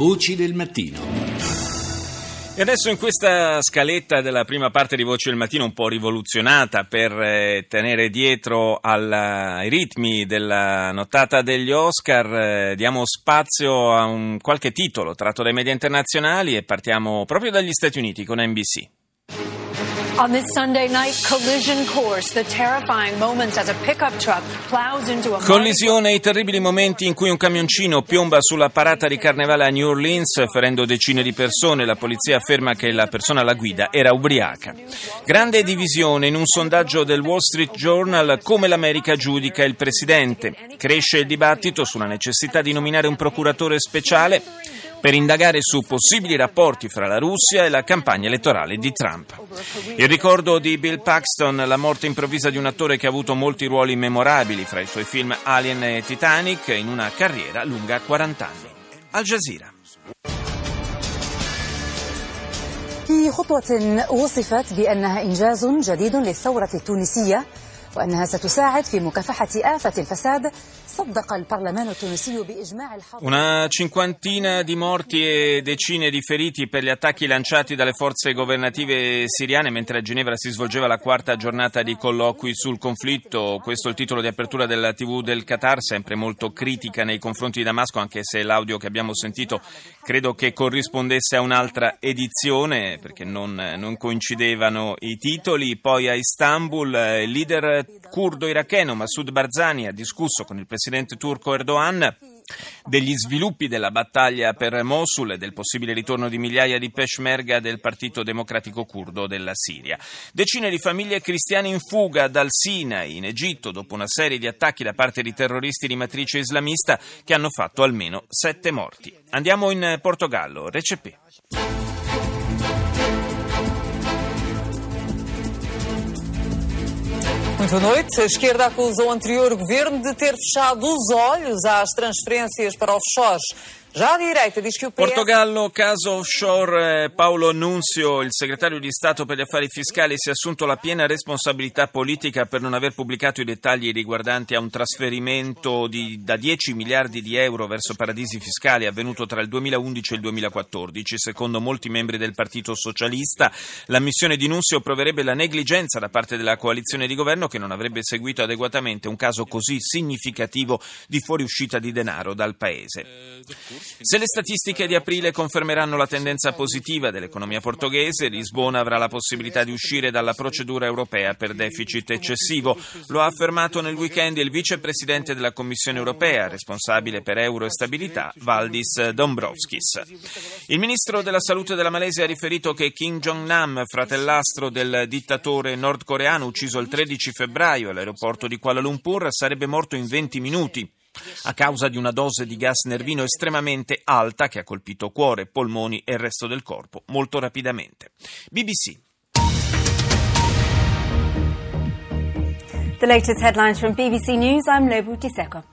Voci del mattino. E adesso in questa scaletta della prima parte di Voci del Mattino un po' rivoluzionata per eh, tenere dietro al, ai ritmi della nottata degli Oscar eh, diamo spazio a un, qualche titolo tratto dai media internazionali e partiamo proprio dagli Stati Uniti con NBC. On this Sunday night collision course, the terrifying moments as a pickup truck plows into a Collisione, i terribili momenti in cui un camioncino piomba sulla parata di carnevale a New Orleans, ferendo decine di persone. La polizia afferma che la persona alla guida era ubriaca. Grande divisione in un sondaggio del Wall Street Journal come l'America giudica il presidente. Cresce il dibattito sulla necessità di nominare un procuratore speciale per indagare su possibili rapporti fra la Russia e la campagna elettorale di Trump. Il ricordo di Bill Paxton, la morte improvvisa di un attore che ha avuto molti ruoli memorabili fra i suoi film Alien e Titanic in una carriera lunga 40 anni. Al Jazeera. في خطوة وصفت بأنها إنجاز جديد للثورة التونسية وأنها ستساعد في مكافحة آفة الفساد una cinquantina di morti e decine di feriti per gli attacchi lanciati dalle forze governative siriane mentre a Ginevra si svolgeva la quarta giornata di colloqui sul conflitto. Questo è il titolo di apertura della TV del Qatar, sempre molto critica nei confronti di Damasco, anche se l'audio che abbiamo sentito credo che corrispondesse a un'altra edizione perché non, non coincidevano i titoli. Poi a Istanbul eh, il leader curdo iracheno Massoud Barzani ha discusso con il presidente turco Erdogan degli sviluppi della battaglia per Mosul e del possibile ritorno di migliaia di peshmerga del Partito Democratico Curdo della Siria. Decine di famiglie cristiane in fuga dal Sinai in Egitto dopo una serie di attacchi da parte di terroristi di matrice islamista che hanno fatto almeno sette morti. Andiamo in Portogallo, Recepé. Boa noite. A esquerda acusa o anterior governo de ter fechado os olhos às transferências para offshores. Portogallo, caso offshore, eh, Paolo Nunzio, il segretario di Stato per gli affari fiscali, si è assunto la piena responsabilità politica per non aver pubblicato i dettagli riguardanti a un trasferimento di, da 10 miliardi di euro verso paradisi fiscali avvenuto tra il 2011 e il 2014. Secondo molti membri del Partito Socialista, l'ammissione di Nunzio proverebbe la negligenza da parte della coalizione di governo che non avrebbe seguito adeguatamente un caso così significativo di fuoriuscita di denaro dal Paese. Se le statistiche di aprile confermeranno la tendenza positiva dell'economia portoghese, Lisbona avrà la possibilità di uscire dalla procedura europea per deficit eccessivo. Lo ha affermato nel weekend il vicepresidente della Commissione europea, responsabile per euro e stabilità, Valdis Dombrovskis. Il ministro della salute della Malesia ha riferito che Kim Jong-nam, fratellastro del dittatore nordcoreano ucciso il 13 febbraio all'aeroporto di Kuala Lumpur, sarebbe morto in 20 minuti a causa di una dose di gas nervino estremamente alta che ha colpito cuore, polmoni e il resto del corpo molto rapidamente. BBC. The latest headlines from BBC News. I'm Nobu Diseko.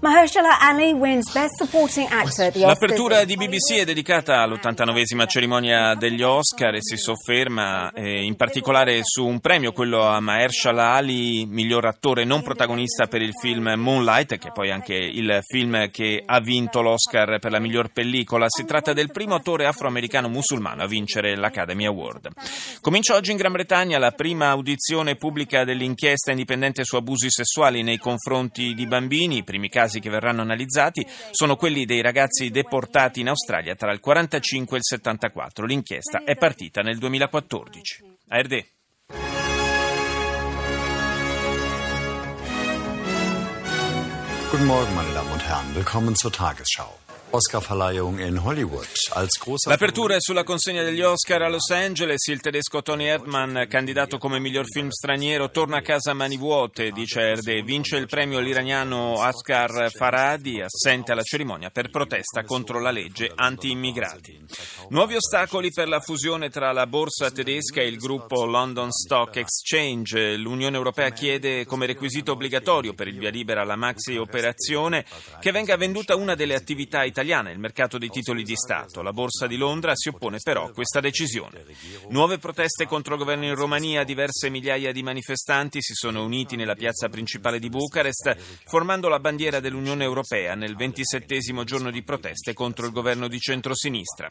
Mahershala Ali wins Best Supporting Actor. L'apertura di BBC è dedicata all'89esima cerimonia degli Oscar e si sofferma eh, in particolare su un premio, quello a Mahershala Ali, miglior attore non protagonista per il film Moonlight, che è poi anche il film che ha vinto l'Oscar per la miglior pellicola. Si tratta del primo attore afroamericano musulmano a vincere l'Academy Award. Comincia oggi in Gran Bretagna la prima audizione pubblica dell'inchiesta indipendente su abusi sessuali nei confronti di bambini, i primi casi casi che verranno analizzati sono quelli dei ragazzi deportati in Australia tra il 45 e il 74. L'inchiesta è partita nel 2014. ARD. Guten Morgen, meine Damen und Herren. Willkommen zur Tagesschau. Oscarverleihung in Hollywood. L'apertura è sulla consegna degli Oscar a Los Angeles. Il tedesco Tony Erdmann, candidato come miglior film straniero, torna a casa a mani vuote, dice Erde. Vince il premio l'iraniano Asghar Faradi, assente alla cerimonia per protesta contro la legge anti-immigrati. Nuovi ostacoli per la fusione tra la borsa tedesca e il gruppo London Stock Exchange. L'Unione Europea chiede come requisito obbligatorio per il via libera alla maxi operazione che venga venduta una delle attività italiane italiana, il mercato dei titoli di Stato. La Borsa di Londra si oppone però a questa decisione. Nuove proteste contro il governo in Romania, diverse migliaia di manifestanti si sono uniti nella piazza principale di Bucarest, formando la bandiera dell'Unione Europea nel ventisettesimo giorno di proteste contro il governo di centrosinistra.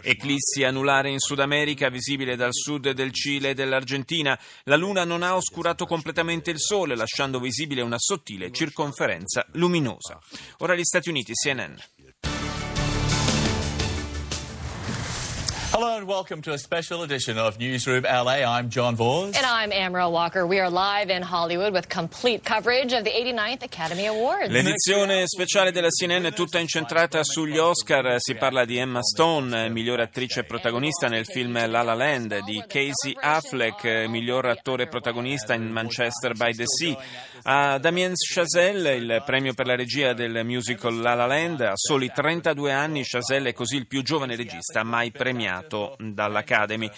Eclissi anulare in Sud America, visibile dal sud del Cile e dell'Argentina. La Luna non ha oscurato completamente il Sole, lasciando visibile una sottile circonferenza luminosa. Ora gli Stati Uniti, CNN. Hello and welcome to a special edition of Newsroom LA. I'm John Vors. And I'm Amrel Walker. We are live in Hollywood with complete coverage of the 89th Academy Awards. L'edizione speciale della CNN è tutta incentrata sugli Oscar. Si parla di Emma Stone, miglior attrice protagonista nel film La La Land, di Casey Affleck, miglior attore protagonista in Manchester by the Sea. A Damien Chazelle, il premio per la regia del musical La La Land. A soli 32 anni Chazelle è così il più giovane regista mai premiato dall'Academy.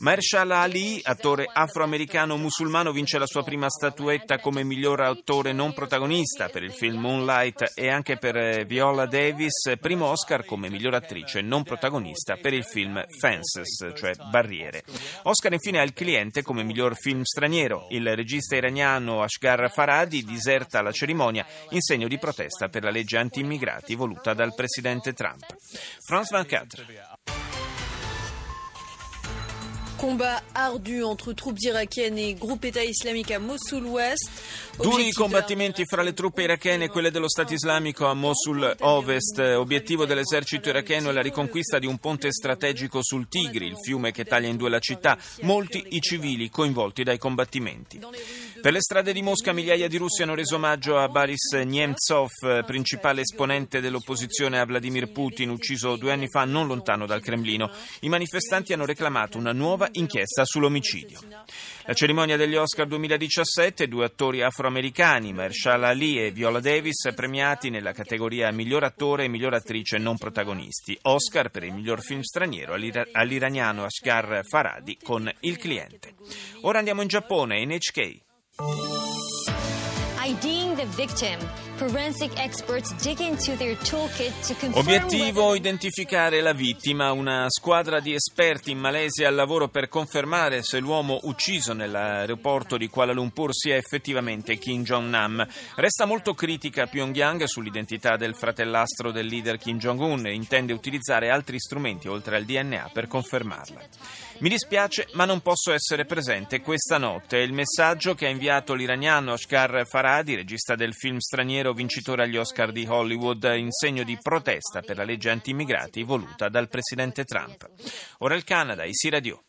Mahershala Ali, attore afroamericano musulmano, vince la sua prima statuetta come miglior attore non protagonista per il film Moonlight e anche per eh, Viola Davis, primo Oscar come miglior attrice non protagonista per il film Fences, cioè Barriere. Oscar infine al cliente come miglior film straniero. Il regista iraniano Ashgar Faradi diserta la cerimonia in segno di protesta per la legge anti-immigrati voluta dal presidente Trump. France 24. Combat ardu entre troupes irakiennes et groupe État islamique a Mosul Ouest. Duri combattimenti fra le truppe irachene e quelle dello Stato islamico a Mosul Ovest. Obiettivo dell'esercito iracheno è la riconquista di un ponte strategico sul Tigri, il fiume che taglia in due la città. Molti i civili coinvolti dai combattimenti. Per le strade di Mosca migliaia di russi hanno reso omaggio a Boris Nemtsov, principale esponente dell'opposizione a Vladimir Putin, ucciso due anni fa non lontano dal Cremlino. I manifestanti hanno reclamato una nuova inchiesta sull'omicidio. La cerimonia degli Oscar 2017, due attori afroamericani, Mahershala Ali e Viola Davis, premiati nella categoria miglior attore e miglior attrice non protagonisti. Oscar per il miglior film straniero all'iraniano Ashgar Faradi con Il cliente. Ora andiamo in Giappone, NHK. Obiettivo identificare la vittima. Una squadra di esperti in Malesia al lavoro per confermare se l'uomo ucciso nell'aeroporto di Kuala Lumpur sia effettivamente Kim Jong-nam. Resta molto critica Pyongyang sull'identità del fratellastro del leader Kim Jong-un e intende utilizzare altri strumenti oltre al DNA per confermarla. Mi dispiace, ma non posso essere presente questa notte. È il messaggio che ha inviato l'iraniano Ashkar Faradi, regista del film straniero vincitore agli Oscar di Hollywood, in segno di protesta per la legge anti-immigrati voluta dal presidente Trump. Ora il Canada, Isi Radio.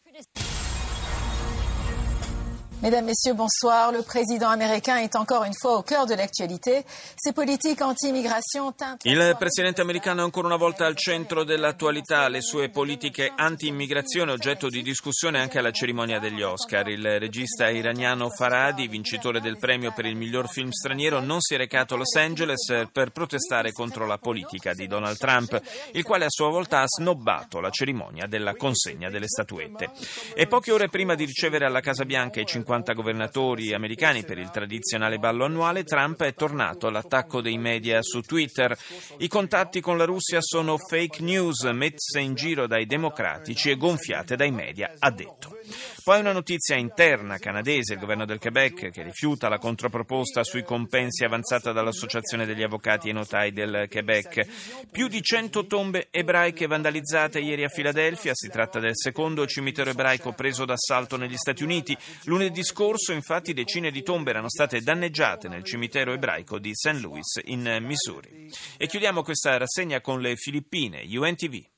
Mesdames, Messieurs, bonsoir. Le président américain est encore une fois au cœur de l'actualité. Ses politiques anti-immigration teintent... Il presidente americano è ancora una volta al centro dell'attualità. Le sue politiche anti-immigrazione oggetto di discussione anche alla cerimonia degli Oscar. Il regista iraniano Faradi, vincitore del premio per il miglior film straniero, non si è recato a Los Angeles per protestare contro la politica di Donald Trump, il quale a sua volta ha snobbato la cerimonia della consegna delle statuette. E poche ore prima di ricevere alla Casa Bianca i 50 50 governatori americani per il tradizionale ballo annuale, Trump è tornato all'attacco dei media su Twitter. I contatti con la Russia sono fake news messe in giro dai democratici e gonfiate dai media, ha detto. Poi una notizia interna canadese, il governo del Quebec che rifiuta la controproposta sui compensi avanzata dall'Associazione degli Avvocati e Notai del Quebec. Più di 100 tombe ebraiche vandalizzate ieri a Filadelfia, si tratta del secondo cimitero ebraico preso d'assalto negli Stati Uniti. Lunedì scorso infatti decine di tombe erano state danneggiate nel cimitero ebraico di St. Louis in Missouri. E chiudiamo questa rassegna con le Filippine, UNTV.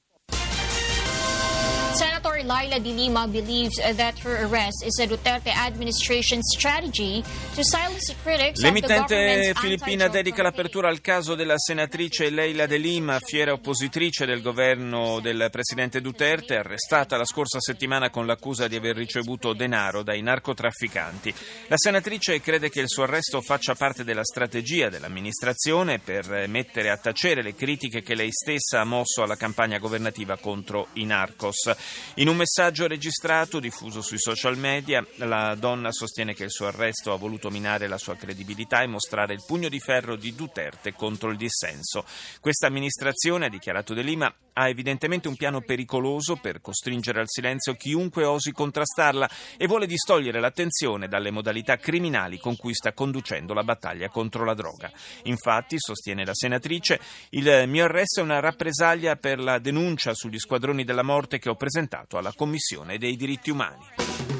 Senator Laila De Lima believes that her arrest is a Duterte administration strategy to silence critics L'emittente filippina dedica l'apertura al caso della senatrice Leila De Lima, fiera oppositrice del governo del presidente Duterte, arrestata la scorsa settimana con l'accusa di aver ricevuto denaro dai narcotrafficanti. La senatrice crede che il suo arresto faccia parte della strategia dell'amministrazione per mettere a tacere le critiche che lei stessa ha mosso alla campagna governativa contro i narcos. In un messaggio registrato diffuso sui social media, la donna sostiene che il suo arresto ha voluto minare la sua credibilità e mostrare il pugno di ferro di Duterte contro il dissenso. Questa amministrazione, ha dichiarato De Lima, ha evidentemente un piano pericoloso per costringere al silenzio chiunque osi contrastarla e vuole distogliere l'attenzione dalle modalità criminali con cui sta conducendo la battaglia contro la droga. Infatti, sostiene la senatrice, il mio arresto è una rappresaglia per la denuncia sugli squadroni della morte che ho presentato alla Commissione dei diritti umani.